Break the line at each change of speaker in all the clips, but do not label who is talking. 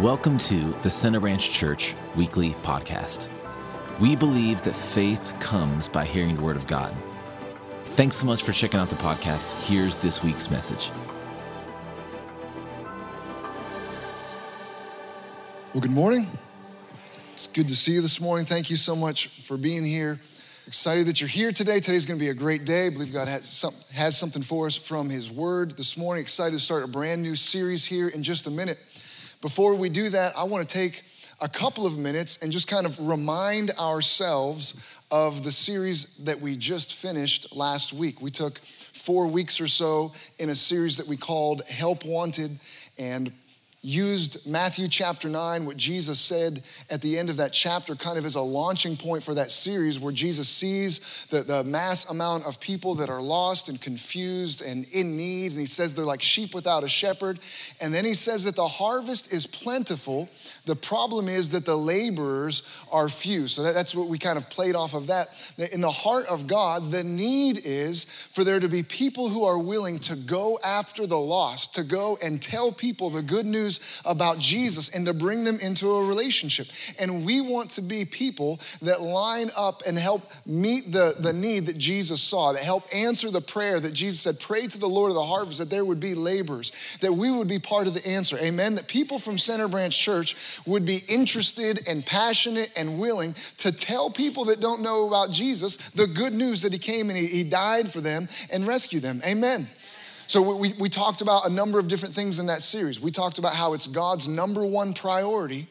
Welcome to the Center Branch Church Weekly Podcast. We believe that faith comes by hearing the Word of God. Thanks so much for checking out the podcast. Here's this week's message.
Well, good morning. It's good to see you this morning. Thank you so much for being here. Excited that you're here today. Today's going to be a great day. I believe God has, some, has something for us from His Word this morning. Excited to start a brand new series here in just a minute. Before we do that, I want to take a couple of minutes and just kind of remind ourselves of the series that we just finished last week. We took four weeks or so in a series that we called Help Wanted. And used Matthew chapter 9, what Jesus said at the end of that chapter, kind of as a launching point for that series, where Jesus sees the, the mass amount of people that are lost and confused and in need. And he says they're like sheep without a shepherd. And then he says that the harvest is plentiful. The problem is that the laborers are few. So that, that's what we kind of played off of that. In the heart of God, the need is for there to be people who are willing to go after the lost, to go and tell people the good news about Jesus and to bring them into a relationship. And we want to be people that line up and help meet the, the need that Jesus saw, that help answer the prayer that Jesus said, pray to the Lord of the harvest that there would be laborers, that we would be part of the answer. Amen. That people from Center Branch Church would be interested and passionate and willing to tell people that don't know about Jesus the good news that he came and he, he died for them and rescued them. Amen. So we, we talked about a number of different things in that series. We talked about how it's God's number one priority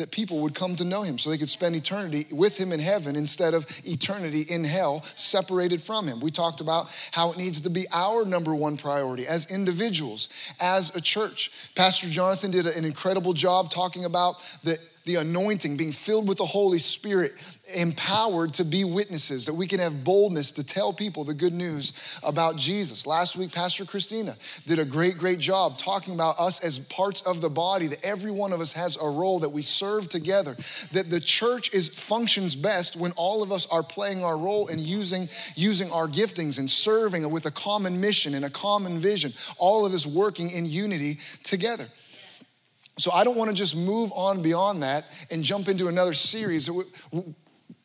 that people would come to know him so they could spend eternity with him in heaven instead of eternity in hell separated from him. We talked about how it needs to be our number one priority as individuals, as a church. Pastor Jonathan did an incredible job talking about the the anointing, being filled with the Holy Spirit, empowered to be witnesses, that we can have boldness to tell people the good news about Jesus. Last week, Pastor Christina did a great, great job talking about us as parts of the body, that every one of us has a role, that we serve together, that the church is functions best when all of us are playing our role and using, using our giftings and serving with a common mission and a common vision, all of us working in unity together. So I don't want to just move on beyond that and jump into another series.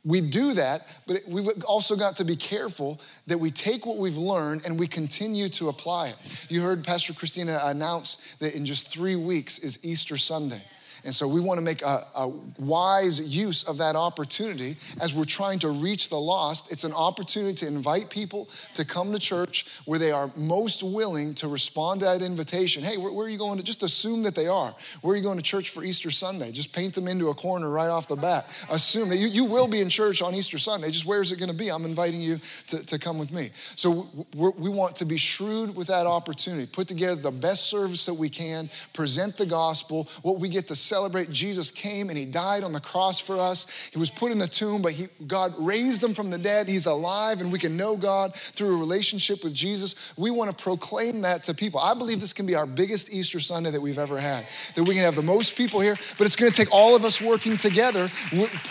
We do that, but we've also got to be careful that we take what we've learned and we continue to apply it. You heard Pastor Christina announce that in just three weeks is Easter Sunday. And so we want to make a, a, wise use of that opportunity as we're trying to reach the lost. It's an opportunity to invite people to come to church where they are most willing to respond to that invitation. Hey, where, where are you going to? Just assume that they are. Where are you going to church for Easter Sunday? Just paint them into a corner right off the bat. Assume that you, you will be in church on Easter Sunday. Just where is it going to be? I'm inviting you to, to come with me. So we want to be shrewd with that opportunity, put together the best service that we can, present the gospel, what we get to celebrate Jesus came and he died on the cross for us. He was put in the tomb, but he, God raised him from the dead. He's alive, and we can know God through a relationship with Jesus. We want to proclaim that to people. I believe this can be our biggest Easter Sunday that we've ever had, that we can have the most people here, but it's going to take all of us working together,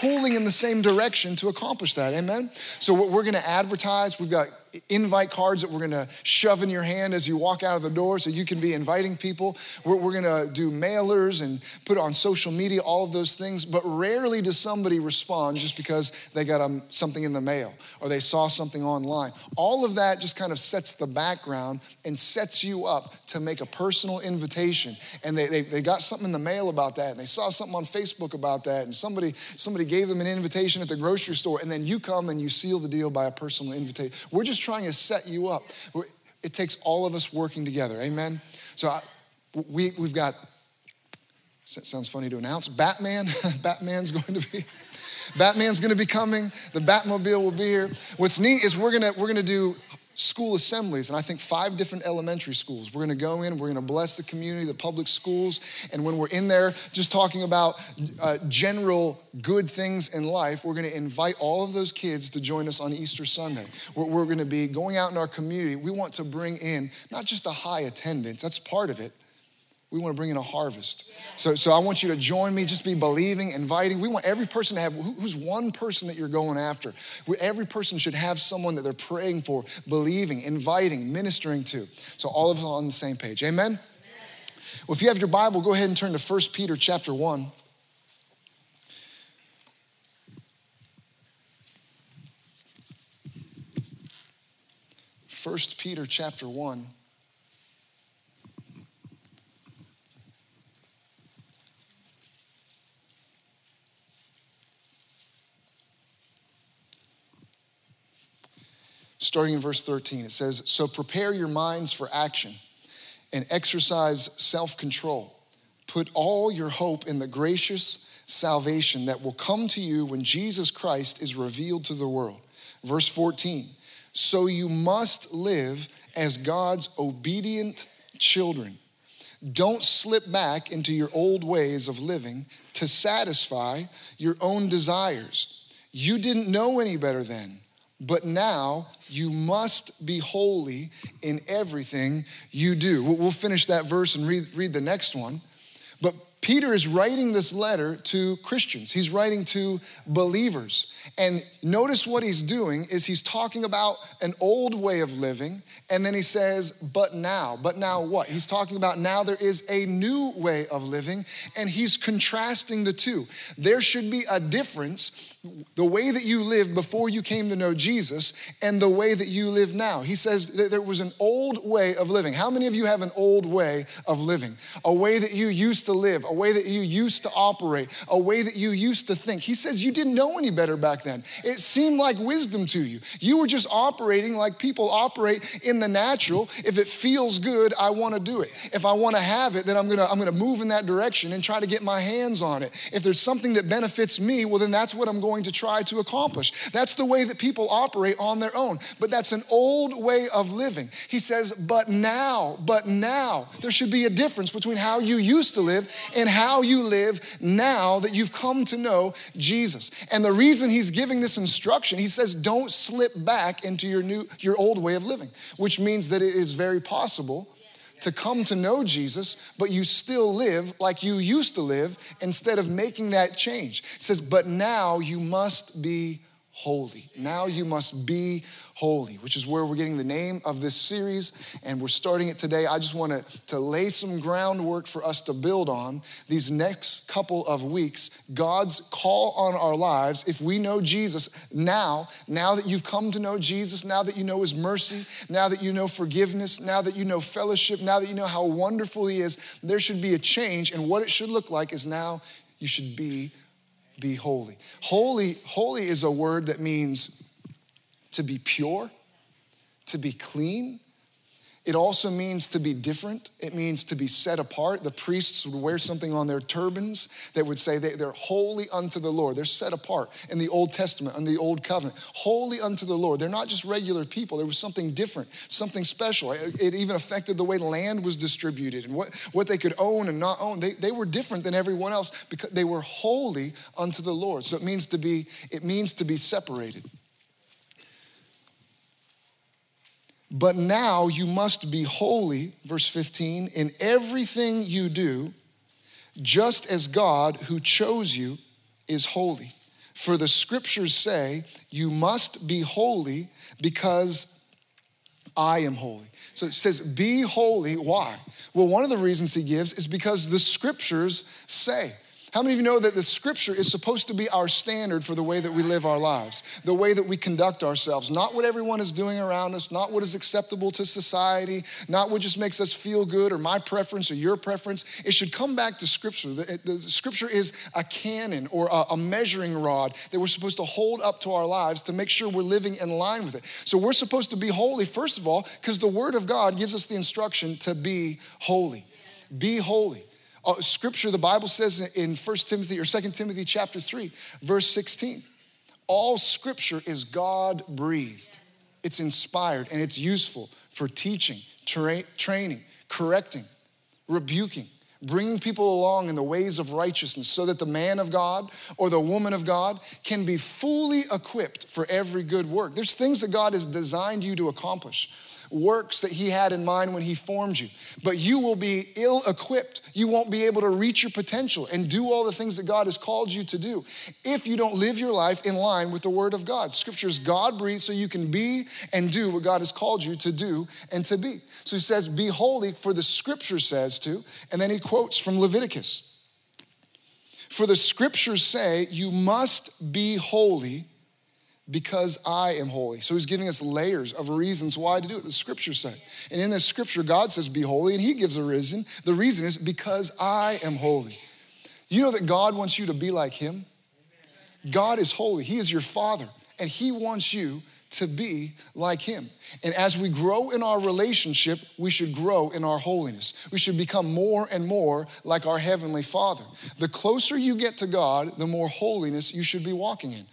pulling in the same direction to accomplish that. Amen? So, what we're going to advertise. We've got invite cards that we're gonna shove in your hand as you walk out of the door so you can be inviting people. We're, we're gonna do mailers and put on social media, all of those things, but rarely does somebody respond just because they got um, something in the mail or they saw something online. All of that just kind of sets the background and sets you up to make a personal invitation. And they, they, they got something in the mail about that and they saw something on Facebook about that and somebody, somebody gave them an invitation at the grocery store and then you come and you seal the deal by a personal invitation. We're just trying to set you up. It takes all of us working together. Amen. So I, we we've got. Sounds funny to announce. Batman. Batman's going to be. Batman's going to be coming. The Batmobile will be here. What's neat is we're to we're to do school assemblies, and I think five different elementary schools. We're gonna go in, we're gonna bless the community, the public schools, and when we're in there just talking about uh, general good things in life, we're gonna invite all of those kids to join us on Easter Sunday. We're, we're gonna be going out in our community. We want to bring in not just a high attendance, that's part of it, we want to bring in a harvest. So, so I want you to join me, just be believing, inviting. We want every person to have, who's one person that you're going after? Every person should have someone that they're praying for, believing, inviting, ministering to. So all of us on the same page. Amen? Well, if you have your Bible, go ahead and turn to 1 Peter chapter 1. First Peter chapter 1. Starting in verse 13. It says, So prepare your minds for action and exercise self control. Put all your hope in the gracious salvation that will come to you when Jesus Christ is revealed to the world. Verse 14. So you must live as God's obedient children. Don't slip back into your old ways of living to satisfy your own desires. You didn't know any better then. But now you must be holy in everything you do. We'll finish that verse and read, read the next one. But Peter is writing this letter to Christians. He's writing to believers. And notice what he's doing is he's talking about an old way of living and then he says, "But now." But now what? He's talking about now there is a new way of living and he's contrasting the two. There should be a difference the way that you lived before you came to know Jesus and the way that you live now. He says there was an old way of living. How many of you have an old way of living? A way that you used to live, way that you used to operate, a way that you used to think. He says you didn't know any better back then. It seemed like wisdom to you. You were just operating like people operate in the natural. If it feels good, I want to do it. If I want to have it, then I'm going to I'm going to move in that direction and try to get my hands on it. If there's something that benefits me, well then that's what I'm going to try to accomplish. That's the way that people operate on their own. But that's an old way of living. He says, but now, but now, there should be a difference between how you used to live and how you live now that you've come to know Jesus. And the reason he's giving this instruction, he says, don't slip back into your new, your old way of living, which means that it is very possible to come to know Jesus, but you still live like you used to live instead of making that change. It says, but now you must be holy. Now you must be holy, which is where we're getting the name of this series, and we're starting it today. I just want to, to lay some groundwork for us to build on these next couple of weeks. God's call on our lives, if we know Jesus now, now that you've come to know Jesus, now that you know his mercy, now that you know forgiveness, now that you know fellowship, now that you know how wonderful he is, there should be a change, and what it should look like is now you should be be holy. Holy holy is a word that means to be pure, to be clean. It also means to be different. It means to be set apart. The priests would wear something on their turbans that would say they, are holy unto the Lord. They're set apart in the Old Testament, in the Old Covenant. Holy unto the Lord. They're not just regular people. There was something different, something special. It, it even affected the way land was distributed and what, what they could own and not own. They, they were different than everyone else because they were holy unto the Lord. So it means to be, it means to be separated. But now you must be holy, verse 15, in everything you do, just as God who chose you is holy. For the scriptures say, You must be holy because I am holy. So it says, Be holy. Why? Well, one of the reasons he gives is because the scriptures say. How many of you know that the scripture is supposed to be our standard for the way that we live our lives, the way that we conduct ourselves? Not what everyone is doing around us, not what is acceptable to society, not what just makes us feel good or my preference or your preference. It should come back to scripture. The, the scripture is a canon or a, a measuring rod that we're supposed to hold up to our lives to make sure we're living in line with it. So we're supposed to be holy, first of all, because the word of God gives us the instruction to be holy. Be holy. Uh, scripture, the Bible says in 1 Timothy or 2 Timothy chapter 3, verse 16, all scripture is God breathed. It's inspired and it's useful for teaching, tra- training, correcting, rebuking, bringing people along in the ways of righteousness so that the man of God or the woman of God can be fully equipped for every good work. There's things that God has designed you to accomplish works that He had in mind when He formed you. But you will be ill equipped. You won't be able to reach your potential and do all the things that God has called you to do if you don't live your life in line with the Word of God. Scripture is God breathed so you can be and do what God has called you to do and to be. So He says, Be holy, for the Scripture says to. And then He quotes from Leviticus. For the scriptures say, You must be holy because I am holy. So he's giving us layers of reasons why to do it. The scriptures say. And in this scripture, God says, Be holy, and he gives a reason. The reason is because I am holy. You know that God wants you to be like him? God is holy, he is your father, and he wants you to be like him. And as we grow in our relationship, we should grow in our holiness. We should become more and more like our Heavenly Father. The closer you get to God, the more holiness you should be walking in.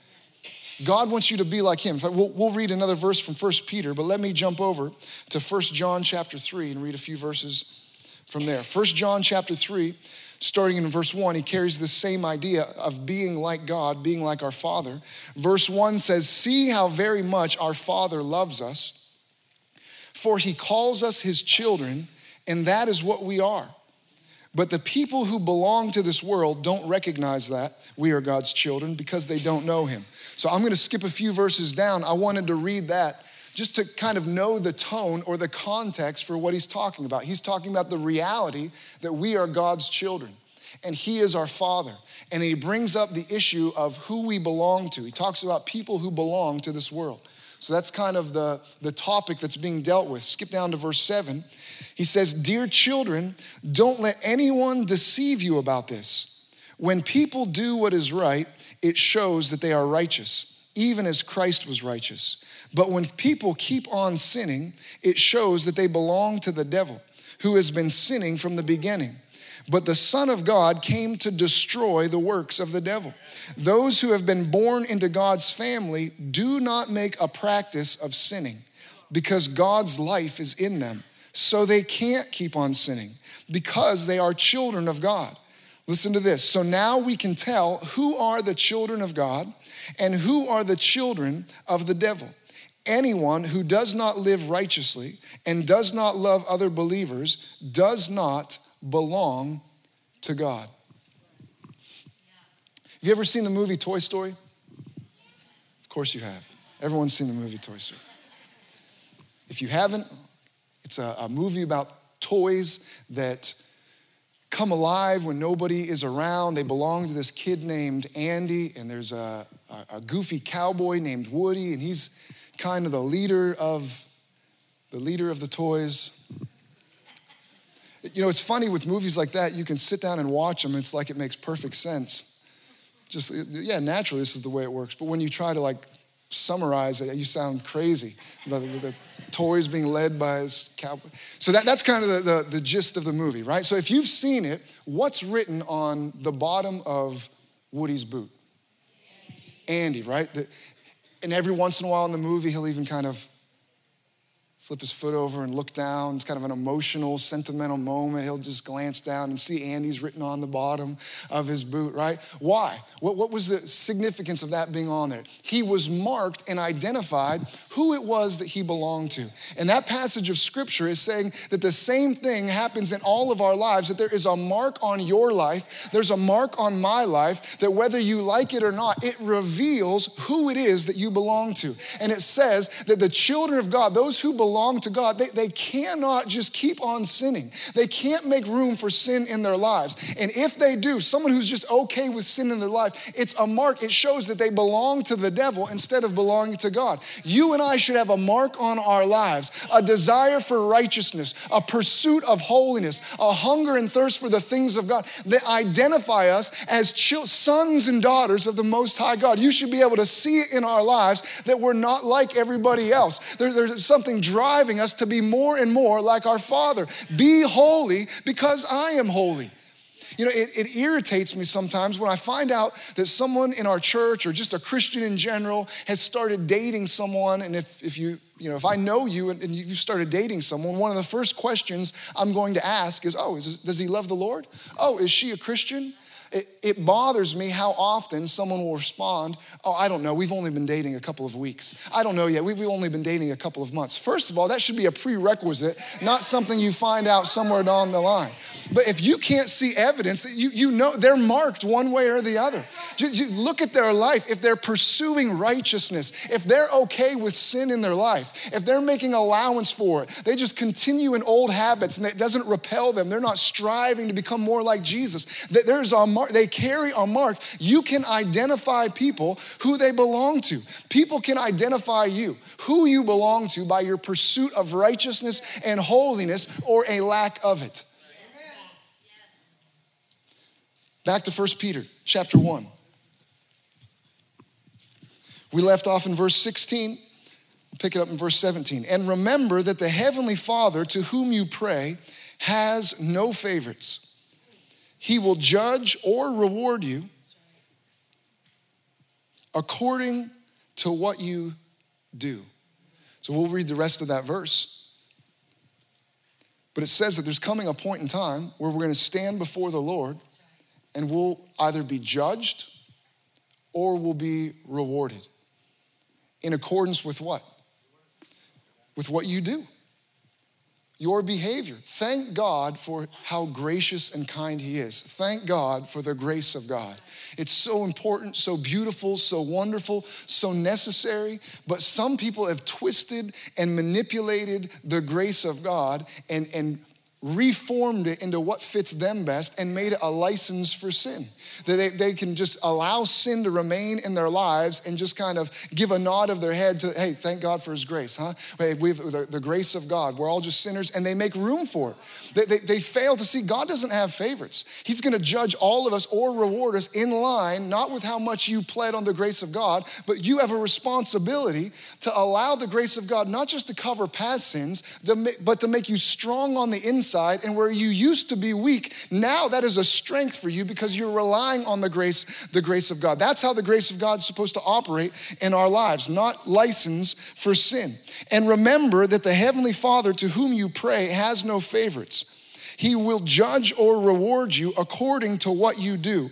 God wants you to be like him. We'll, we'll read another verse from 1 Peter, but let me jump over to 1 John chapter 3 and read a few verses from there. 1 John chapter 3 starting in verse 1, he carries the same idea of being like God, being like our Father. Verse 1 says, See how very much our Father loves us, for he calls us his children, and that is what we are. But the people who belong to this world don't recognize that we are God's children because they don't know him. So I'm going to skip a few verses down. I wanted to read that just to kind of know the tone or the context for what he's talking about. He's talking about the reality that we are God's children and he is our father. And he brings up the issue of who we belong to. He talks about people who belong to this world. So that's kind of the, the topic that's being dealt with. Skip down to verse 7. He says, Dear children, don't let anyone deceive you about this. When people do what is right, it shows that they are righteous, even as Christ was righteous. But when people keep on sinning, it shows that they belong to the devil, who has been sinning from the beginning. But the Son of God came to destroy the works of the devil. Those who have been born into God's family do not make a practice of sinning because God's life is in them. So they can't keep on sinning because they are children of God. Listen to this. So now we can tell who are the children of God and who are the children of the devil. Anyone who does not live righteously and does not love other believers does not belong to God. Have you ever seen the movie Toy Story? Of course you have. Everyone's seen the movie Toy Story. If you haven't, it's a, a movie about toys that come alive when nobody is around. They belong to this kid named Andy, and there's a, a, a goofy cowboy named Woody, and he's kind of the leader of the leader of the toys. You know, it's funny with movies like that, you can sit down and watch them, it's like it makes perfect sense. Just, yeah, naturally, this is the way it works. But when you try to like summarize it, you sound crazy. The, the, toys being led by this cowboy. So that, that's kind of the, the, the gist of the movie, right? So if you've seen it, what's written on the bottom of Woody's boot? Andy, right? The, and every once in a while in the movie, he'll even kind of flip his foot over and look down. It's kind of an emotional, sentimental moment. He'll just glance down and see Andy's written on the bottom of his boot, right? Why? What, what was the significance of that being on there? He was marked and identified who it was that he belonged to. And that passage of scripture is saying that the same thing happens in all of our lives, that there is a mark on your life, there's a mark on my life, that whether you like it or not, it reveals who it is that you belong to. And it says that the children of God, those who belong, belong to God, they, they cannot just keep on sinning. They can't make room for sin in their lives. And if they do, someone who's just okay with sin in their life, it's a mark. It shows that they belong to the devil instead of belonging to God. You and I should have a mark on our lives, a desire for righteousness, a pursuit of holiness, a hunger and thirst for the things of God that identify us as sons and daughters of the Most High God. You should be able to see it in our lives that we're not like everybody else. There, there's something dry driving us to be more and more like our Father. Be holy because I am holy. You know, it, it, irritates me sometimes when I find out that someone in our church or just a Christian in general has started dating someone. And if, if you, you know, if I know you and, and you've started dating someone, one of the first questions I'm going to ask is, oh, is, does he love the Lord? Oh, is she a Christian? It, it, bothers me how often someone will respond, Oh, I don't know, we've only been dating a couple of weeks. I don't know yet, we've only been dating a couple of months. First of all, that should be a prerequisite, not something you find out somewhere down the line. But if you can't see evidence, you, you know they're marked one way or the other. You, look at their life, if they're pursuing righteousness, if they're okay with sin in their life, if they're making allowance for it, they just continue in old habits and it doesn't repel them, they're not striving to become more like Jesus. There's a mark, they carry a mark. You can identify people who they belong to. People can identify you, who you belong to, by your pursuit of righteousness and holiness or a lack of it. Back to 1 Peter chapter 1. We left off in verse 16. We'll pick it up in verse 17. And remember that the heavenly Father to whom you pray has no favorites. He will judge or reward you according to what you do. So we'll read the rest of that verse. But it says that there's coming a point in time where we're going to stand before the Lord and we'll either be judged or we'll be rewarded. In accordance with what? With what you do your behavior. Thank God for how gracious and kind He is. Thank God for the grace of God. It's so important, so beautiful, so wonderful, so necessary. But some people have twisted and manipulated the grace of God and, and reformed it into what fits them best and made it a license for sin. That they, they can just allow sin to remain in their lives and just kind of give a nod of their head to, hey, thank God for his grace, huh? Hey, we've the, the grace of God. We're all just sinners, and they make room for it. They, they, they fail to see God doesn't have favorites. He's gonna judge all of us or reward us in line, not with how much you pled on the grace of God, but you have a responsibility to allow the grace of God not just to cover past sins, but to make you strong on the inside. And where you used to be weak, now that is a strength for you because you're relying relying on the grace, the grace of God. That's how the grace of God is supposed to operate in our lives, not license for sin. And remember that the Heavenly Father to whom you pray has no favorites. He will judge or reward you according to what you do.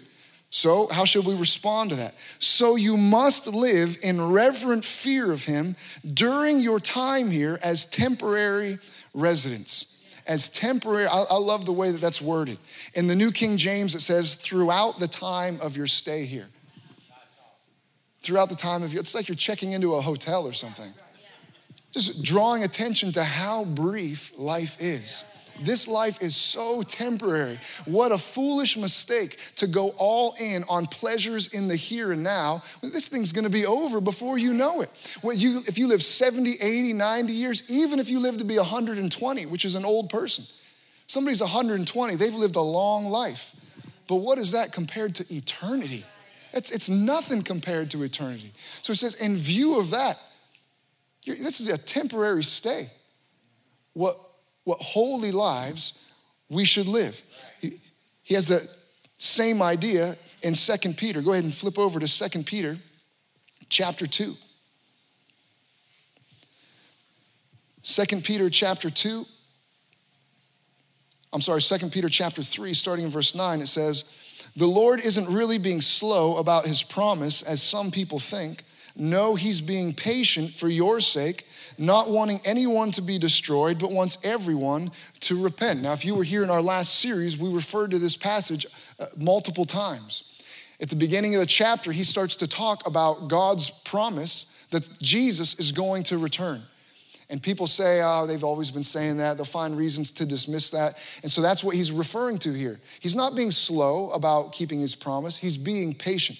So, how should we respond to that? So, you must live in reverent fear of Him during your time here as temporary residents as temporary. I, I, love the way that that's worded. In the New King James, it says, throughout the time of your stay here. Throughout the time of your, it's like you're checking into a hotel or something. Just drawing attention to how brief life is. This life is so temporary. What a foolish mistake to go all in on pleasures in the here and now. This thing's gonna be over before you know it. You, if you live 70, 80, 90 years, even if you live to be 120, which is an old person, somebody's 120, they've lived a long life. But what is that compared to eternity? It's, it's nothing compared to eternity. So it says, in view of that, this is a temporary stay. What, what holy lives we should live. He, he has the same idea in Second Peter. Go ahead and flip over to Second Peter chapter 2. 2 Peter chapter 2. I'm sorry, 2 Peter chapter 3, starting in verse 9, it says, The Lord isn't really being slow about his promise, as some people think. No, he's being patient for your sake not wanting anyone to be destroyed, but wants everyone to repent. Now, if you were here in our last series, we referred to this passage uh, multiple times. At the beginning of the chapter, he starts to talk about God's promise that Jesus is going to return. And people say, oh, they've always been saying that. They'll find reasons to dismiss that. And so that's what he's referring to here. He's not being slow about keeping his promise, he's being patient.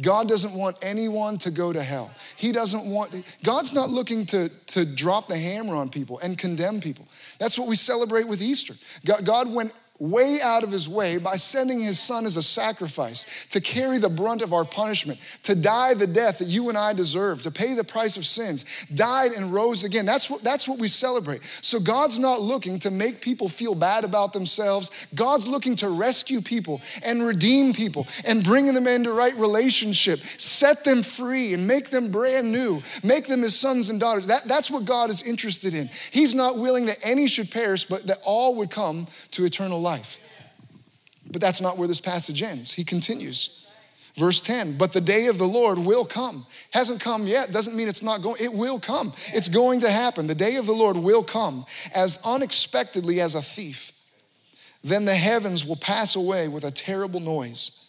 God doesn't want anyone to go to hell. He doesn't want, God's not looking to, to drop the hammer on people and condemn people. That's what we celebrate with Easter. God, God went way out of his way by sending his son as a sacrifice to carry the brunt of our punishment, to die the death that you and I deserve, to pay the price of sins, died and rose again. That's what, that's what we celebrate. So God's not looking to make people feel bad about themselves. God's looking to rescue people and redeem people and bring them into right relationship, set them free and make them brand new, make them his sons and daughters. That, that's what God is interested in. He's not willing that any should perish, but that all would come to eternal life life. But that's not where this passage ends. He continues. Verse 10, but the day of the Lord will come. Hasn't come yet, doesn't mean it's not going, it will come. It's going to happen. The day of the Lord will come as unexpectedly as a thief. Then the heavens will pass away with a terrible noise,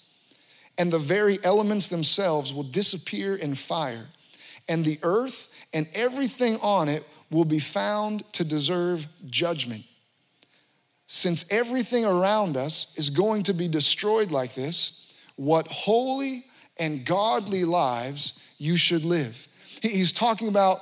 and the very elements themselves will disappear in fire, and the earth and everything on it will be found to deserve judgment. Since everything around us is going to be destroyed like this, what holy and godly lives you should live. He's talking about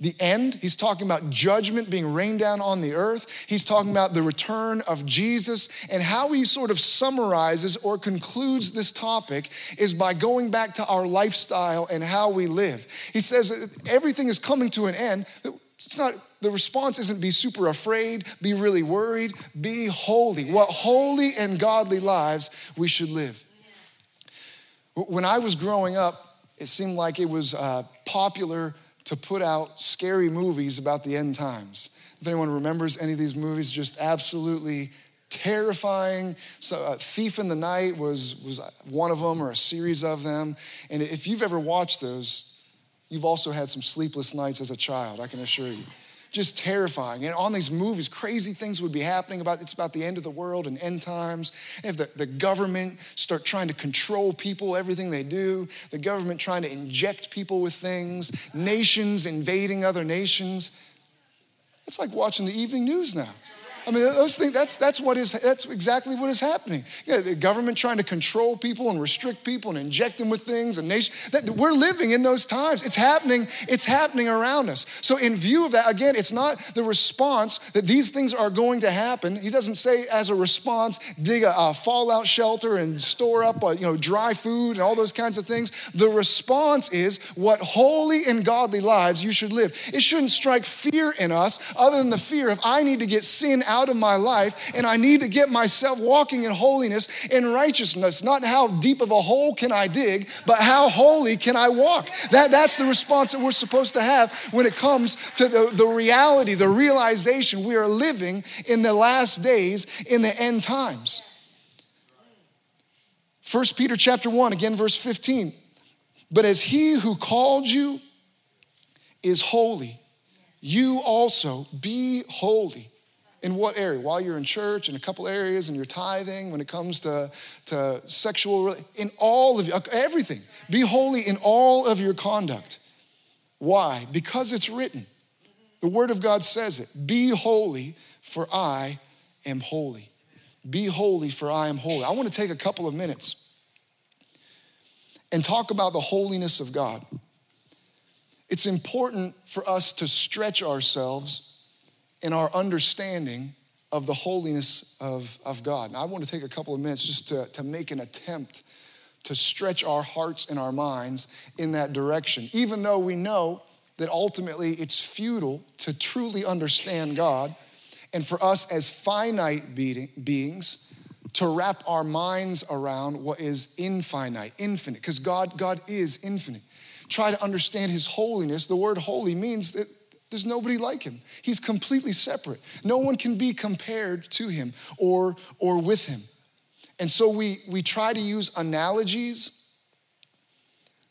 the end. He's talking about judgment being rained down on the earth. He's talking about the return of Jesus. And how he sort of summarizes or concludes this topic is by going back to our lifestyle and how we live. He says everything is coming to an end. It's not, the response isn't be super afraid, be really worried, be holy. What holy and godly lives we should live. When I was growing up, it seemed like it was uh, popular to put out scary movies about the end times. If anyone remembers any of these movies, just absolutely terrifying. So, uh, Thief in the Night was, was one of them, or a series of them. And if you've ever watched those, you've also had some sleepless nights as a child, I can assure you just terrifying. And on these movies, crazy things would be happening about it's about the end of the world and end times. And if the, the government start trying to control people, everything they do, the government trying to inject people with things, nations invading other nations. It's like watching the evening news now. I mean, those things, that's, that's, what is, that's exactly what is happening. Yeah, the government trying to control people and restrict people and inject them with things and nation. That, we're living in those times. It's happening, it's happening around us. So in view of that, again, it's not the response that these things are going to happen. He doesn't say as a response, dig a, a fallout shelter and store up, a, uh, you know, dry food and all those kinds of things. The response is what holy and godly lives you should live. It shouldn't strike fear in us other than the fear of I need to get sin out of my life and I need to get myself walking in holiness and righteousness. Not how deep of a hole can I dig, but how holy can I walk? That, that's the response that we're supposed to have when it comes to the, the reality, the realization we are living in the last days, in the end times. 1 Peter chapter 1, again, verse 15. But as he who called you is holy, you also be holy in what area? While you're in church, in a couple areas, in your tithing, when it comes to, to sexual, in all of everything. Be holy in all of your conduct. Why? Because it's written. The Word of God says it. Be holy, for I am holy. Be holy, for I am holy. I want to take a couple of minutes and talk about the holiness of God. It's important for us to stretch ourselves in our understanding of the holiness of, of God. Now, I want to take a couple of minutes just to, to make an attempt to stretch our hearts and our minds in that direction, even though we know that ultimately it's futile to truly understand God and for us as finite beings to wrap our minds around what is infinite, infinite, because God, God is infinite. Try to understand his holiness. The word holy means that there's nobody like him. He's completely separate. No one can be compared to him or, or with him. And so we, we try to use analogies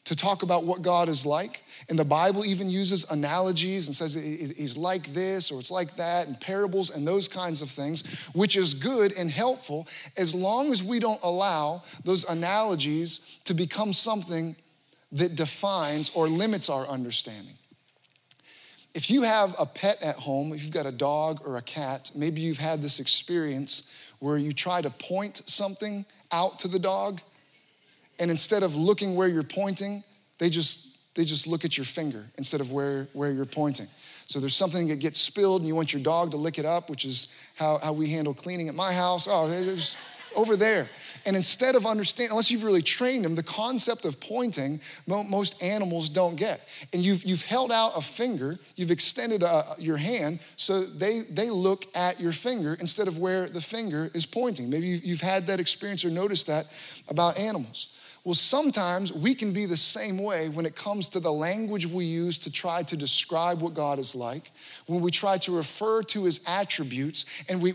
to talk about what God is like. And the Bible even uses analogies and says he's like this or it's like that, and parables and those kinds of things, which is good and helpful as long as we don't allow those analogies to become something that defines or limits our understanding. If you have a pet at home, if you've got a dog or a cat, maybe you've had this experience where you try to point something out to the dog, and instead of looking where you're pointing, they just they just look at your finger instead of where, where you're pointing. So there's something that gets spilled and you want your dog to lick it up, which is how, how we handle cleaning at my house. Oh, it's over there. And instead of understanding, unless you've really trained them, the concept of pointing, most animals don't get. And you've, you've held out a finger, you've extended a, uh, your hand, so they, they look at your finger instead of where the finger is pointing. Maybe you've had that experience or noticed that about animals. Well, sometimes we can be the same way when it comes to the language we use to try to describe what God is like, when we try to refer to his attributes, and we,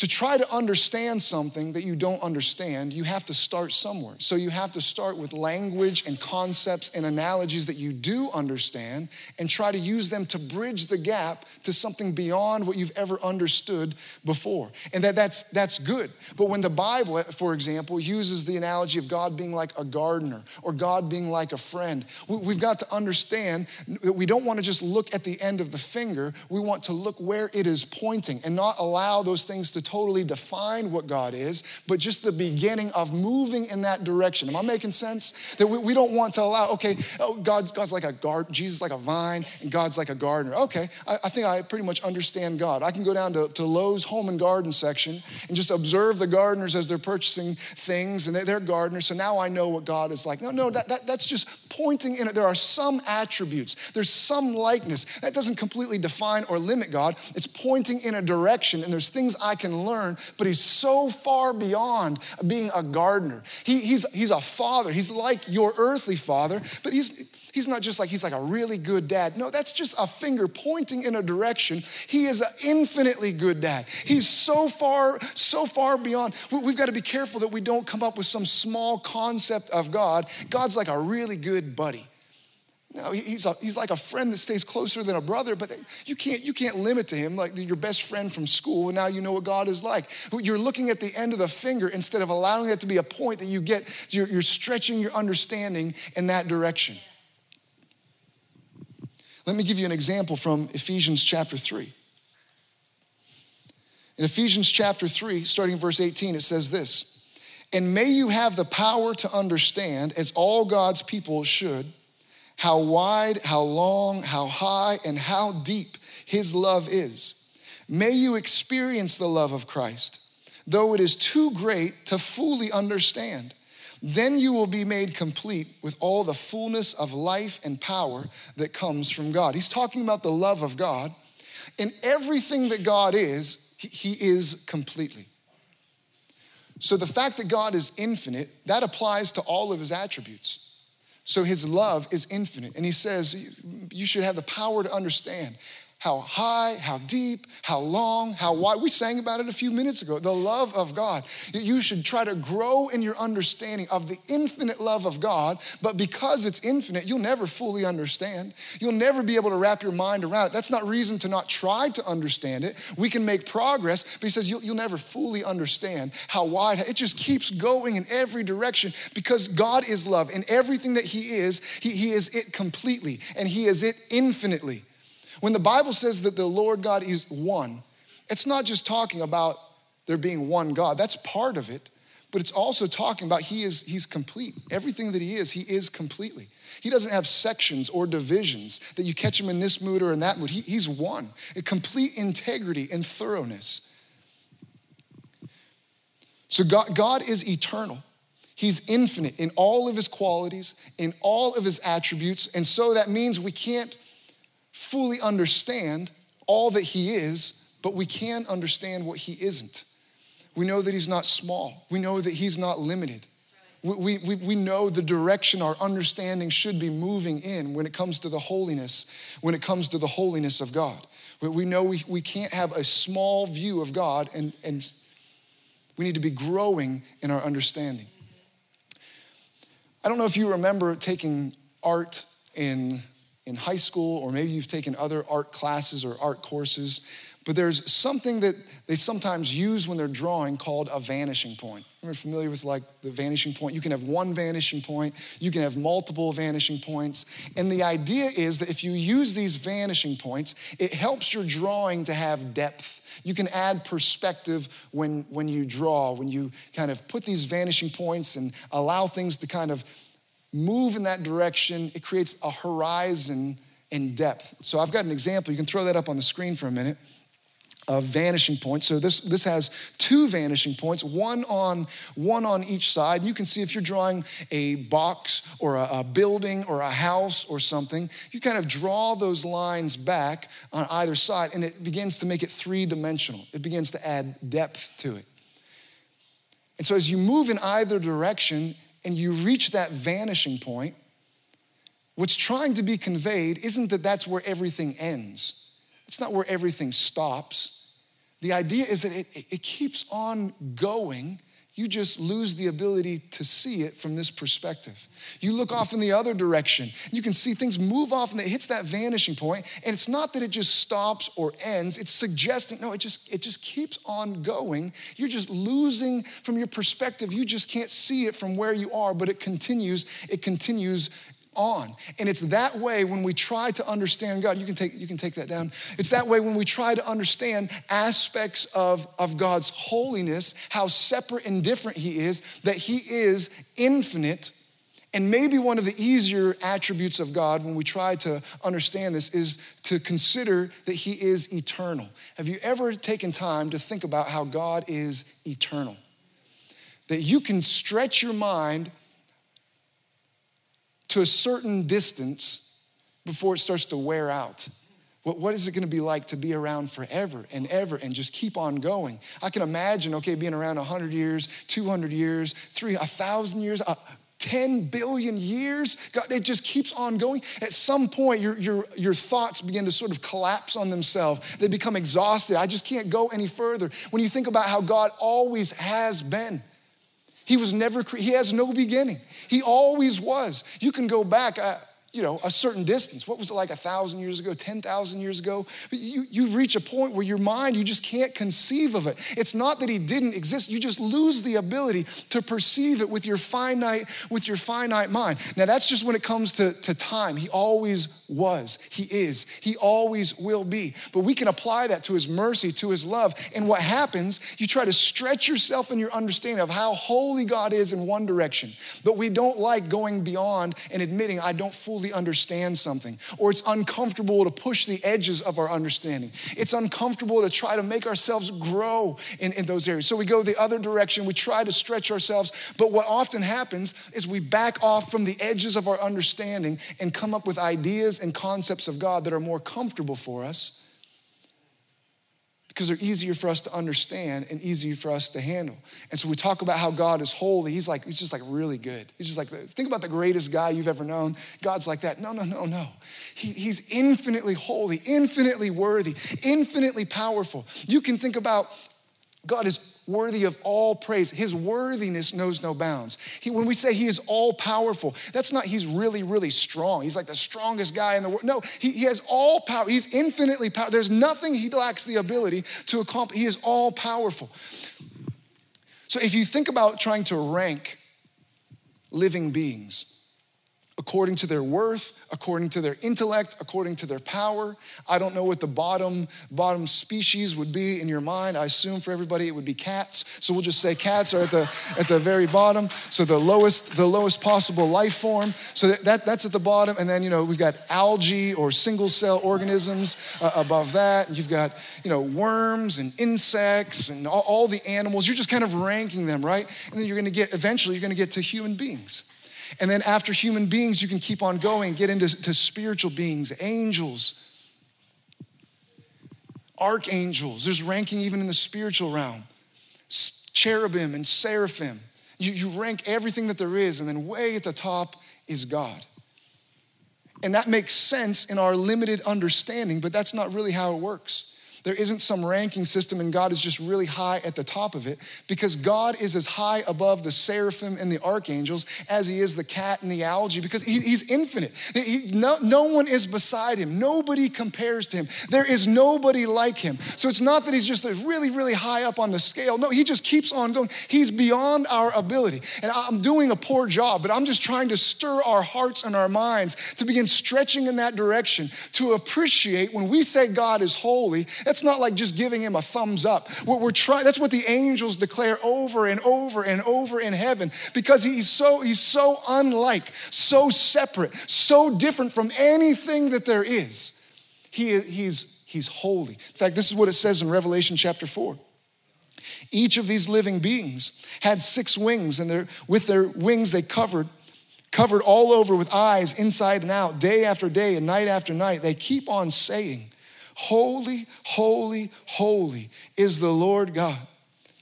to try to understand something that you don't understand, you have to start somewhere. So you have to start with language and concepts and analogies that you do understand and try to use them to bridge the gap to something beyond what you've ever understood before. And that that's that's good. But when the Bible, for example, uses the analogy of God being like a gardener or God being like a friend, we've got to understand that we don't want to just look at the end of the finger. We want to look where it is pointing and not allow those things to totally define what God is, but just the beginning of moving in that direction. Am I making sense? That we, we don't want to allow, okay, oh, God's, God's like a garden, Jesus like a vine, and God's like a gardener. Okay, I, I, think I pretty much understand God. I can go down to, to Lowe's home and garden section and just observe the gardeners as they're purchasing things, and they're, they're gardeners, so now I know what God is like. No, no, that, that, that's just pointing in it. There are some attributes, there's some likeness. That doesn't completely define or limit God, it's pointing in a direction, and there's things I can learn, but he's so far beyond being a gardener. He, he's, he's a father. He's like your earthly father, but he's, he's not just like he's like a really good dad. No, that's just a finger pointing in a direction. He is an infinitely good dad. He's so far, so far beyond. We've got to be careful that we don't come up with some small concept of God. God's like a really good buddy. No, he's, a, he's like a friend that stays closer than a brother, but you can't, you can't limit to him like your best friend from school, and now you know what God is like. You're looking at the end of the finger instead of allowing that to be a point that you get, you're, you're stretching your understanding in that direction. Let me give you an example from Ephesians chapter 3. In Ephesians chapter 3, starting verse 18, it says this And may you have the power to understand, as all God's people should how wide, how long, how high, and how deep His love is. May you experience the love of Christ, though it is too great to fully understand. Then you will be made complete with all the fullness of life and power that comes from God. He's talking about the love of God. In everything that God is, He is completely. So the fact that God is infinite, that applies to all of His attributes. So his love is infinite. And he says, you should have the power to understand how high, how deep, how long, how wide. We sang about it a few minutes ago. The love of God. You should try to grow in your understanding of the infinite love of God, but because it's infinite, you'll never fully understand. You'll never be able to wrap your mind around it. That's not reason to not try to understand it. We can make progress, but he says you'll, you'll never fully understand how wide. It just keeps going in every direction because God is love. and everything that he is, he, he is it completely and he is it infinitely. When the Bible says that the Lord God is one, it's not just talking about there being one God. That's part of it, but it's also talking about he is he's complete. Everything that he is, he is completely. He doesn't have sections or divisions that you catch him in this mood or in that mood. He, he's one, a complete integrity and thoroughness. So God, God is eternal. He's infinite in all of his qualities, in all of his attributes. And so that means we can't fully understand all that He is, but we can understand what He isn't. We know that He's not small, we know that He's not limited. We, we, we know the direction our understanding should be moving in when it comes to the holiness, when it comes to the holiness of God. We know we, we can't have a small view of God and, and we need to be growing in our understanding. I don't know if you remember taking art in in high school, or maybe you've taken other art classes or art courses, but there's something that they sometimes use when they're drawing called a vanishing point. You're familiar with like the vanishing point? You can have one vanishing point, you can have multiple vanishing points. And the idea is that if you use these vanishing points, it helps your drawing to have depth. You can add perspective when, when you draw, when you kind of put these vanishing points and allow things to kind of move in that direction, it creates a horizon in depth. So I've got an example. You can throw that up on the screen for a minute of vanishing points. So this, this has two vanishing points, one on, one on each side. You can see if you're drawing a box or a, a building or a house or something, you kind of draw those lines back on either side and it begins to make it three dimensional. It begins to add depth to it. And so as you move in either direction, and you reach that vanishing point, what's trying to be conveyed isn't that that's where everything ends. It's not where everything stops. The idea is that it, it keeps on going you just lose the ability to see it from this perspective. You look off in the other direction, you can see things move off and it hits that vanishing point, and it's not that it just stops or ends, it's suggesting, no, it just it just keeps on going. You're just losing from your perspective. You just can't see it from where you are, but it continues, it continues on. And it's that way when we try to understand God. You can take, you can take that down. It's that way when we try to understand aspects of, of God's holiness, how separate and different He is, that He is infinite. And maybe one of the easier attributes of God when we try to understand this is to consider that He is eternal. Have you ever taken time to think about how God is eternal? That you can stretch your mind to a certain distance before it starts to wear out. What, what is it gonna be like to be around forever and ever and just keep on going? I can imagine, okay, being around 100 years, 200 years, three, 1,000 years, uh, 10 billion years. God, it just keeps on going. At some point, your, your, your thoughts begin to sort of collapse on themselves. They become exhausted. I just can't go any further. When you think about how God always has been, he was never, he has no beginning. He always was. You can go back. You know, a certain distance. What was it like a thousand years ago, 10,000 years ago? You, you reach a point where your mind, you just can't conceive of it. It's not that he didn't exist. You just lose the ability to perceive it with your finite, with your finite mind. Now that's just when it comes to, to time. He always was. He is. He always will be. But we can apply that to his mercy, to his love. And what happens, you try to stretch yourself in your understanding of how holy God is in one direction. But we don't like going beyond and admitting, I don't fully fully understand something, or it's uncomfortable to push the edges of our understanding. It's uncomfortable to try to make ourselves grow in, in those areas. So we go the other direction, we try to stretch ourselves, but what often happens is we back off from the edges of our understanding and come up with ideas and concepts of God that are more comfortable for us because they're easier for us to understand and easier for us to handle. And so we talk about how God is holy. He's like, he's just like really good. He's just like, think about the greatest guy you've ever known. God's like that. No, no, no, no. He, he's infinitely holy, infinitely worthy, infinitely powerful. You can think about God is worthy of all praise. His worthiness knows no bounds. He, when we say he is all powerful, that's not he's really, really strong. He's like the strongest guy in the world. No, he, he has all power. He's infinitely powerful. There's nothing he lacks the ability to accomplish. He is all powerful. So if you think about trying to rank living beings, according to their worth, according to their intellect, according to their power. I don't know what the bottom bottom species would be in your mind. I assume for everybody it would be cats. So we'll just say cats are at the at the very bottom. So the lowest the lowest possible life form. So that, that that's at the bottom and then you know we've got algae or single cell organisms uh, above that. You've got you know worms and insects and all, all the animals. You're just kind of ranking them, right? And then you're going to get eventually you're going to get to human beings. And then after human beings, you can keep on going, get into spiritual beings, angels, archangels. There's ranking even in the spiritual realm, cherubim and seraphim. You, you rank everything that there is, and then way at the top is God. And that makes sense in our limited understanding, but that's not really how it works. There isn't some ranking system and God is just really high at the top of it because God is as high above the seraphim and the archangels as he is the cat and the algae because he, he's infinite. He, no, no one is beside him. Nobody compares to him. There is nobody like him. So it's not that he's just really, really high up on the scale. No, he just keeps on going. He's beyond our ability. And I'm doing a poor job, but I'm just trying to stir our hearts and our minds to begin stretching in that direction to appreciate when we say God is holy that's not like just giving him a thumbs up. We're, we're trying, that's what the angels declare over and over and over in heaven because he's so, he's so unlike, so separate, so different from anything that there is. He, he's, he's holy. In fact, this is what it says in Revelation chapter 4. Each of these living beings had six wings, and they're with their wings they covered, covered all over with eyes inside and out, day after day and night after night. They keep on saying, Holy, holy, holy is the Lord God,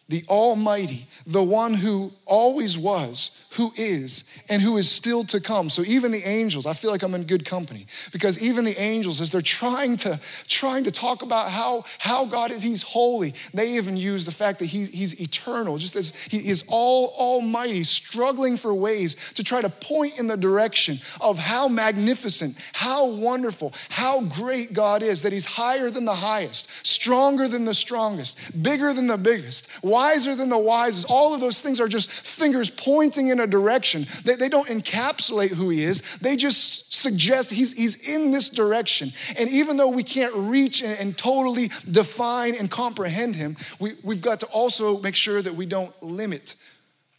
the Almighty, the one who always was, who is and who is still to come. So even the angels, I feel like I'm in good company because even the angels, as they're trying to trying to talk about how, how God is, He's holy, they even use the fact that he, He's eternal, just as He is all almighty, struggling for ways to try to point in the direction of how magnificent, how wonderful, how great God is, that He's higher than the highest, stronger than the strongest, bigger than the biggest, wiser than the wisest. All of those things are just fingers pointing in a direction. They, they don't encapsulate who He is, they just suggest he's, he's in this direction. And even though we can't reach and, and totally define and comprehend Him, we, we've got to also make sure that we don't limit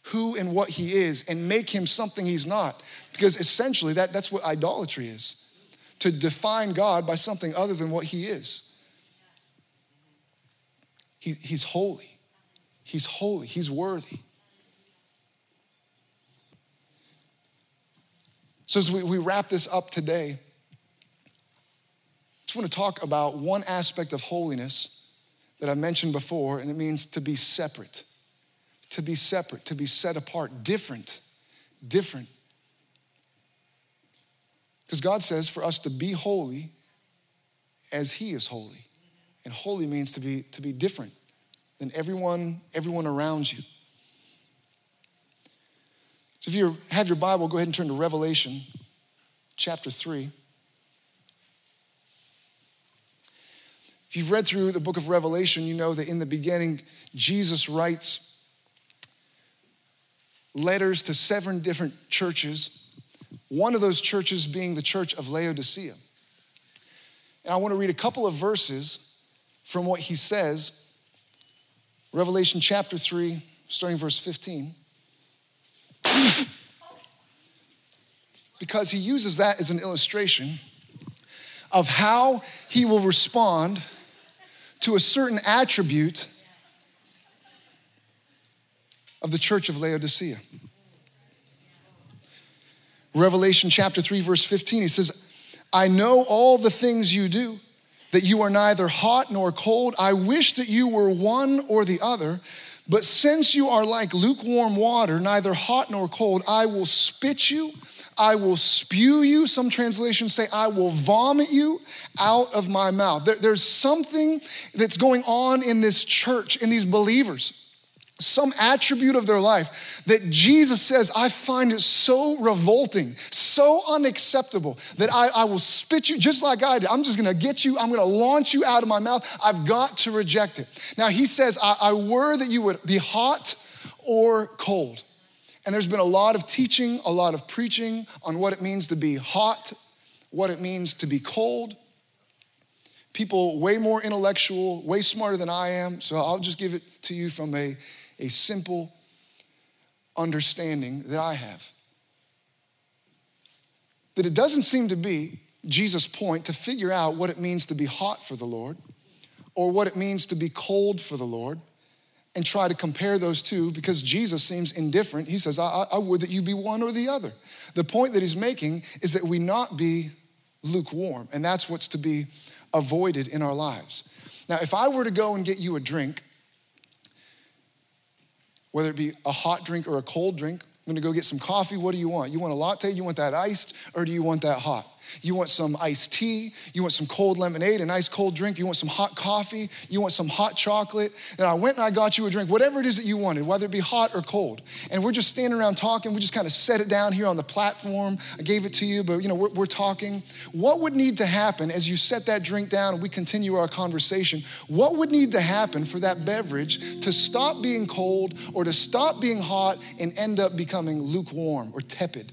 who and what He is and make Him something He's not. Because essentially, that, that's what idolatry is to define God by something other than what He is. He, he's holy. He's holy. He's worthy. So, as we, we wrap this up today, I just want to talk about one aspect of holiness that I mentioned before, and it means to be separate. To be separate, to be set apart, different, different. Because God says for us to be holy as He is holy. And holy means to be, to be different than everyone, everyone around you. So if you have your Bible, go ahead and turn to Revelation chapter 3. If you've read through the book of Revelation, you know that in the beginning, Jesus writes letters to seven different churches, one of those churches being the church of Laodicea. And I want to read a couple of verses from what he says. Revelation chapter 3, starting verse 15. Because he uses that as an illustration of how he will respond to a certain attribute of the church of Laodicea. Revelation chapter 3, verse 15, he says, I know all the things you do, that you are neither hot nor cold. I wish that you were one or the other. But since you are like lukewarm water, neither hot nor cold, I will spit you, I will spew you. Some translations say, I will vomit you out of my mouth. There, there's something that's going on in this church, in these believers some attribute of their life that Jesus says, I find it so revolting, so unacceptable that I, I will spit you just like I did. I'm just gonna get you, I'm gonna launch you out of my mouth. I've got to reject it. Now, he says, I, I were that you would be hot or cold. And there's been a lot of teaching, a lot of preaching on what it means to be hot, what it means to be cold. People way more intellectual, way smarter than I am, so I'll just give it to you from a a simple understanding that I have. That it doesn't seem to be Jesus' point to figure out what it means to be hot for the Lord or what it means to be cold for the Lord and try to compare those two because Jesus seems indifferent. He says, I, I would that you be one or the other. The point that he's making is that we not be lukewarm, and that's what's to be avoided in our lives. Now, if I were to go and get you a drink whether it be a hot drink or a cold drink. I'm gonna go get some coffee. What do you want? You want a latte? You want that iced? Or do you want that hot? You want some iced tea, you want some cold lemonade, a nice cold drink, you want some hot coffee, you want some hot chocolate. And I went and I got you a drink, whatever it is that you wanted, whether it be hot or cold. And we're just standing around talking. We just kind of set it down here on the platform. I gave it to you, but you know, we're, we're talking. What would need to happen as you set that drink down and we continue our conversation? What would need to happen for that beverage to stop being cold or to stop being hot and end up becoming lukewarm or tepid?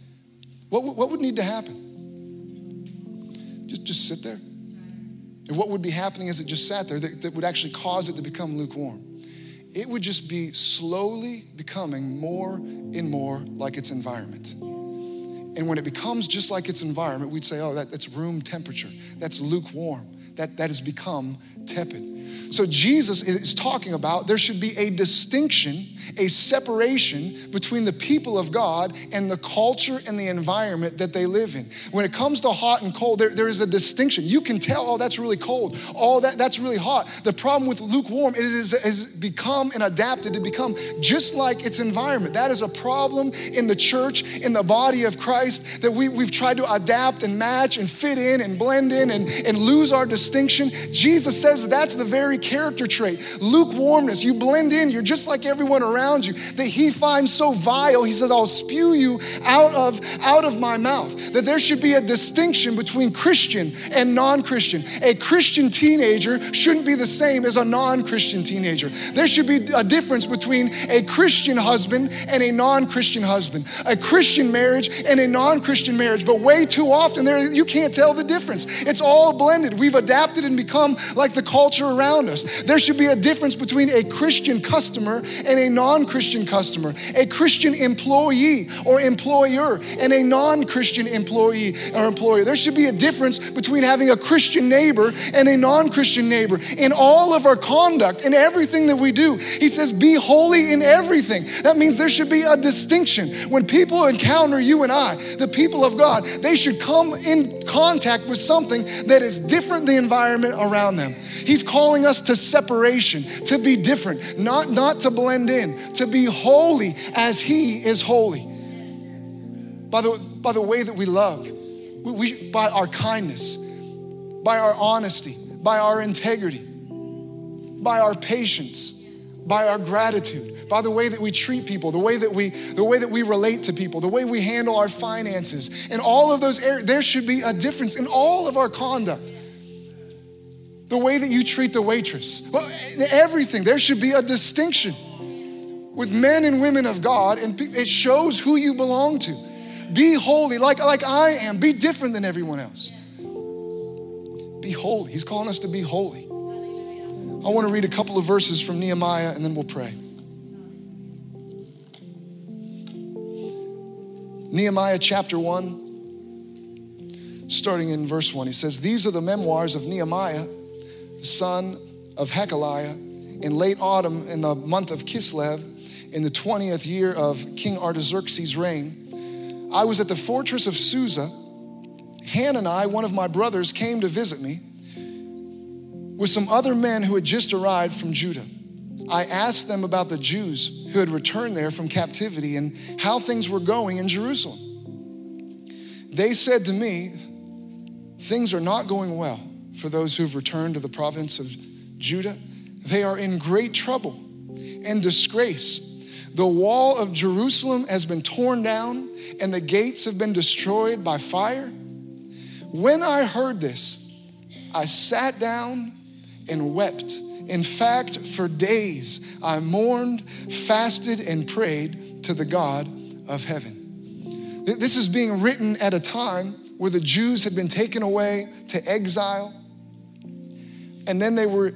What, what would need to happen? Just, just sit there. And what would be happening as it just sat there that, that would actually cause it to become lukewarm? It would just be slowly becoming more and more like its environment. And when it becomes just like its environment, we'd say, oh, that, that's room temperature. That's lukewarm. That, that has become tepid. So Jesus is talking about there should be a distinction, a separation between the people of God and the culture and the environment that they live in. When it comes to hot and cold, there, there is a distinction. You can tell, oh, that's really cold. Oh, that, that's really hot. The problem with lukewarm, it is, has become and adapted to become just like its environment. That is a problem in the church, in the body of Christ, that we, we've tried to adapt and match and fit in and blend in and, and lose our distinction. Jesus says that's the very character trait. Lukewarmness, you blend in, you're just like everyone around you, that he finds so vile, he says, I'll spew you out of, out of my mouth. That there should be a distinction between Christian and non Christian. A Christian teenager shouldn't be the same as a non Christian teenager. There should be a difference between a Christian husband and a non Christian husband, a Christian marriage and a non Christian marriage. But way too often, there you can't tell the difference. It's all blended. We've adapted and become like the culture around us. There should be a difference between a Christian customer and a non Christian customer, a Christian employee or employer and a non Christian employee or employer. There should be a difference between having a Christian neighbor and a non Christian neighbor in all of our conduct, in everything that we do. He says, Be holy in everything. That means there should be a distinction. When people encounter you and I, the people of God, they should come in contact with something that is different the environment around them. He's calling us to separation, to be different, not, not to blend in, to be holy as He is holy. By the, by the way that we love, we, we, by our kindness, by our honesty, by our integrity, by our patience, by our gratitude, by the way that we treat people, the way that we the way that we relate to people, the way we handle our finances. In all of those areas, there should be a difference in all of our conduct. The way that you treat the waitress, well, everything, there should be a distinction with men and women of God, and it shows who you belong to. Be holy, like, like I am. Be different than everyone else. Be holy. He's calling us to be holy. I want to read a couple of verses from Nehemiah and then we'll pray. Nehemiah chapter 1, starting in verse 1. He says, These are the memoirs of Nehemiah, son of Hachaliah, in late autumn in the month of Kislev, in the 20th year of King Artaxerxes' reign. I was at the fortress of Susa. Hanani, one of my brothers, came to visit me with some other men who had just arrived from Judah. I asked them about the Jews who had returned there from captivity and how things were going in Jerusalem. They said to me, Things are not going well for those who've returned to the province of Judah. They are in great trouble and disgrace. The wall of Jerusalem has been torn down and the gates have been destroyed by fire. When I heard this, I sat down and wept in fact, for days I mourned, fasted, and prayed to the God of heaven. This is being written at a time where the Jews had been taken away to exile, and then they were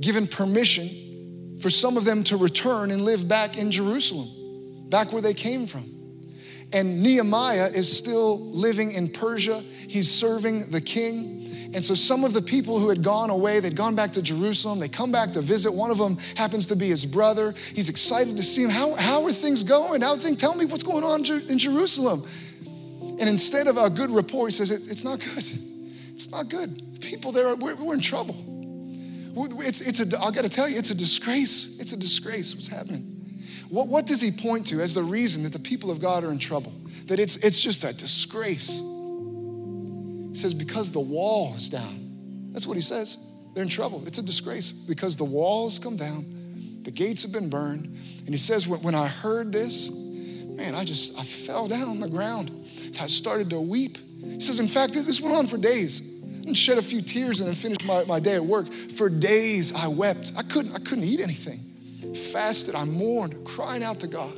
given permission for some of them to return and live back in Jerusalem, back where they came from. And Nehemiah is still living in Persia. He's serving the king. And so some of the people who had gone away, they'd gone back to Jerusalem, they come back to visit. One of them happens to be his brother. He's excited to see him. How, how are things going? How things, tell me what's going on in Jerusalem. And instead of a good report, he says, it, it's not good. It's not good. People there, we're, we're in trouble. It's, it's a, I gotta tell you, it's a disgrace. It's a disgrace what's happening. What, what does he point to as the reason that the people of God are in trouble? That it's, it's just a disgrace. He says, because the wall is down. That's what he says. They're in trouble. It's a disgrace because the walls come down, the gates have been burned. And he says, when I heard this, man, I just, I fell down on the ground. I started to weep. He says, in fact, this went on for days. And shed a few tears and then finished my, my day at work. For days I wept. I couldn't, I couldn't eat anything. Fasted, I mourned, crying out to God.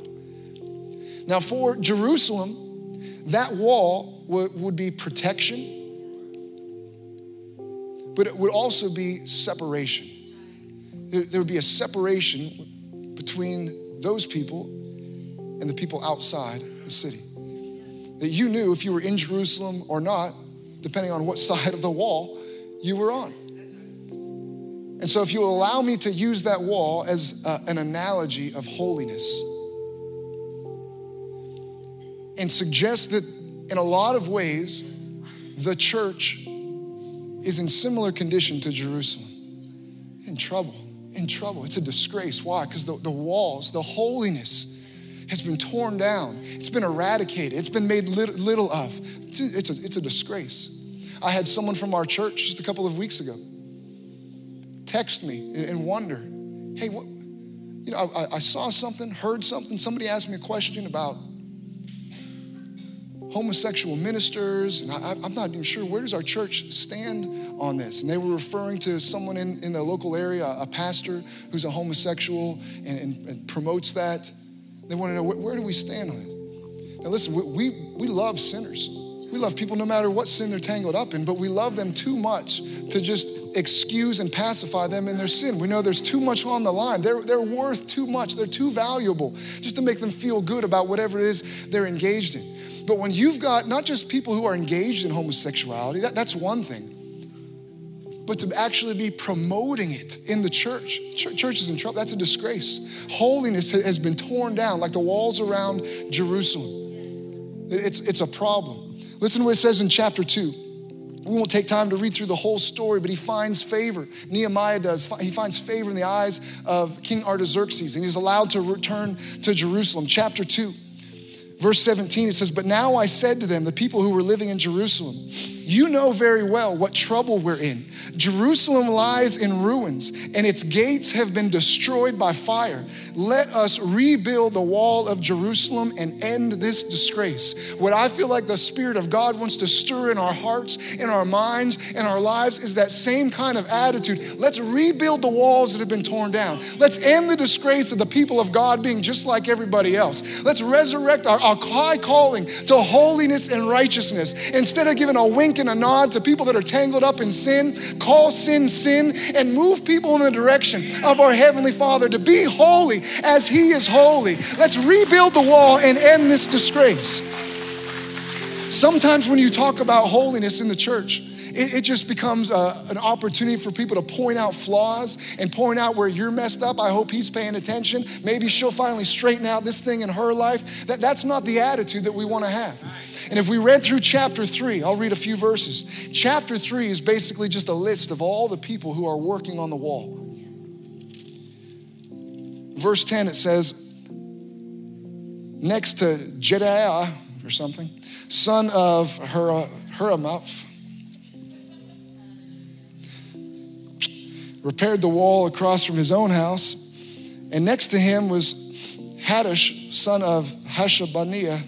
Now, for Jerusalem, that wall would, would be protection but it would also be separation. There would be a separation between those people and the people outside the city. That you knew if you were in Jerusalem or not, depending on what side of the wall you were on. And so, if you allow me to use that wall as uh, an analogy of holiness and suggest that in a lot of ways, the church is in similar condition to Jerusalem. In trouble, in trouble. It's a disgrace. Why? Because the, the walls, the holiness, has been torn down. It's been eradicated. It's been made little, of. It's a, it's, a, it's a disgrace. I had someone from our church just a couple of weeks ago text me and wonder, hey, what, you know, I, I saw something, heard something. Somebody asked me a question about homosexual ministers, and I, am not even sure where does our church stand on this. And they were referring to someone in, in the local area, a pastor who's a homosexual and, and, and promotes that. They want to know where, do we stand on this. Now, listen, we, we, we love sinners. We love people no matter what sin they're tangled up in, but we love them too much to just excuse and pacify them in their sin. We know there's too much on the line. They're, they're worth too much. They're too valuable just to make them feel good about whatever it is they're engaged in. But when you've got not just people who are engaged in homosexuality, that, that's one thing, but to actually be promoting it in the church. Church is in trouble. That's a disgrace. Holiness has been torn down like the walls around Jerusalem. It's, it's a problem. Listen to what it says in chapter 2. We won't take time to read through the whole story, but he finds favor. Nehemiah does. He finds favor in the eyes of King Artaxerxes, and he's allowed to return to Jerusalem. Chapter 2, verse 17, it says, But now I said to them, the people who were living in Jerusalem, you know very well what trouble we're in. Jerusalem lies in ruins, and its gates have been destroyed by fire. Let us rebuild the wall of Jerusalem and end this disgrace. What I feel like the Spirit of God wants to stir in our hearts, in our minds, in our lives is that same kind of attitude. Let's rebuild the walls that have been torn down. Let's end the disgrace of the people of God being just like everybody else. Let's resurrect our, our high calling to holiness and righteousness instead of giving a wink wink and a nod to people that are tangled up in sin, call sin sin, and move people in the direction of our Heavenly Father to be holy as He is holy. Let's rebuild the wall and end this disgrace. Sometimes when you talk about holiness in the church, it, just becomes a, an opportunity for people to point out flaws and point out where you're messed up. I hope he's paying attention. Maybe she'll finally straighten out this thing in her life. That, that's not the attitude that we want to have. And if we read through chapter three, I'll read a few verses. Chapter three is basically just a list of all the people who are working on the wall. Verse 10, it says, next to Jedaiah or something, son of Hur- repaired the wall across from his own house. And next to him was Hattush, son of Hashabaniah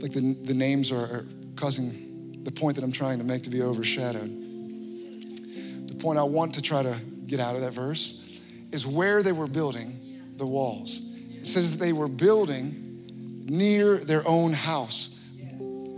like the, the names are, are causing the point that I'm trying to make to be overshadowed. The point I want to try to get out of that verse is where they were building the walls. It says they were building near their own house.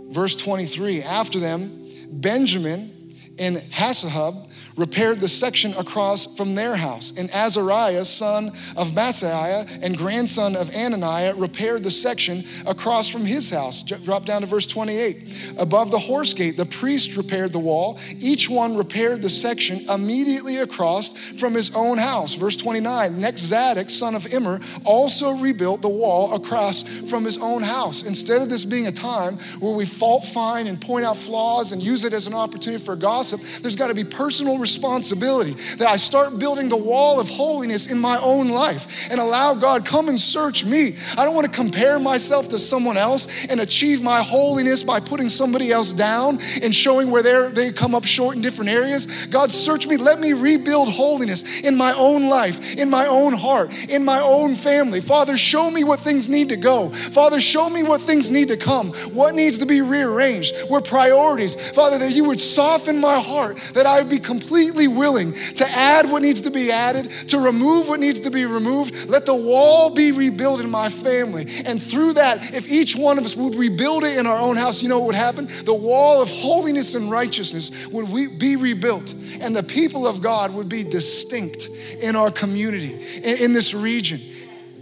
Verse 23 after them, Benjamin and Hasshub repaired the section across from their house. And Azariah, son of Maaseiah and grandson of Ananiah, repaired the section across from his house. Drop down to verse 28. Above the horse gate, the priest repaired the wall. Each one repaired the section immediately across from his own house. Verse 29. Next, Zadok, son of Immer, also rebuilt the wall across from his own house. Instead of this being a time where we fault find and point out flaws and use it as an opportunity for gossip, there's got to be personal responsibility that I start building the wall of holiness in my own life and allow God come and search me. I don't want to compare myself to someone else and achieve my holiness by putting somebody else down and showing where they they come up short in different areas. God search me, let me rebuild holiness in my own life, in my own heart, in my own family. Father, show me what things need to go. Father, show me what things need to come, what needs to be rearranged, where priorities. Father, that you would soften my heart, that I would be completely completely willing to add what needs to be added, to remove what needs to be removed. Let the wall be rebuilt in my family. And through that, if each one of us would rebuild it in our own house, you know what would happen? The wall of holiness and righteousness would be rebuilt, and the people of God would be distinct in our community, in this region.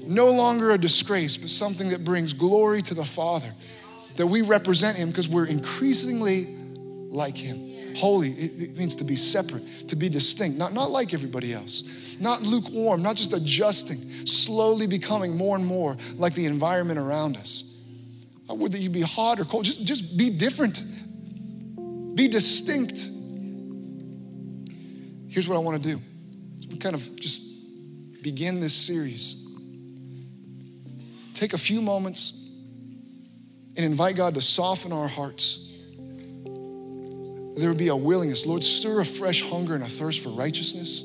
No longer a disgrace, but something that brings glory to the Father. That we represent Him because we're increasingly like him. Holy, it, means to be separate, to be distinct, not, not like everybody else, not lukewarm, not just adjusting, slowly becoming more and more like the environment around us. Whether you be hot or cold, just, just be different, be distinct. Here's what I want to do. We kind of just begin this series. Take a few moments and invite God to soften our hearts. There would be a willingness. Lord, stir a fresh hunger and a thirst for righteousness.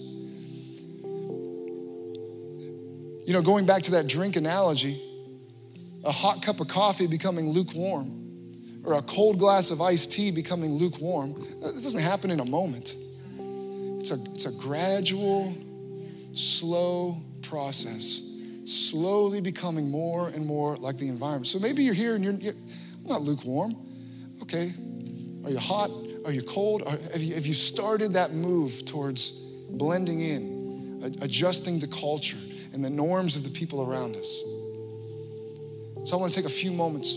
You know, going back to that drink analogy, a hot cup of coffee becoming lukewarm or a cold glass of iced tea becoming lukewarm, uh, this doesn't happen in a moment. It's a, it's a gradual, slow process, slowly becoming more and more like the environment. So maybe you're here and you're, you're not lukewarm. Okay. Are you hot? Are you cold? Are, have, you, have you started that move towards blending in, adjusting to culture and the norms of the people around us? So I want to take a few moments,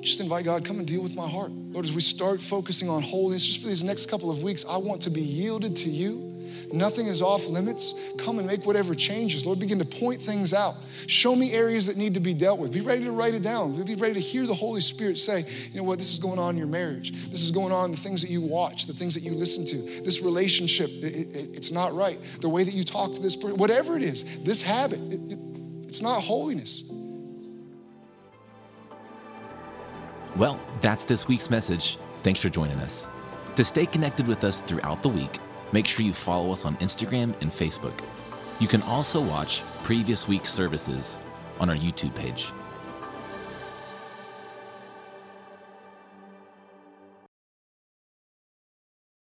just invite God, come and deal with my heart. Lord, as we start focusing on holiness, just for these next couple of weeks, I want to be yielded to you. Nothing is off limits. Come and make whatever changes. Lord, begin to point things out. Show me areas that need to be dealt with. Be ready to write it down. Be ready to hear the Holy Spirit say, you know what, this is going on in your marriage. This is going on in the things that you watch, the things that you listen to. This relationship, it, it, it's not right. The way that you talk to this person, whatever it is, this habit, it, it's not holiness.
Well, that's this week's message. Thanks for joining us. To stay connected with us throughout the week, make sure you follow us on Instagram and Facebook. You can also watch previous week's services on our YouTube page.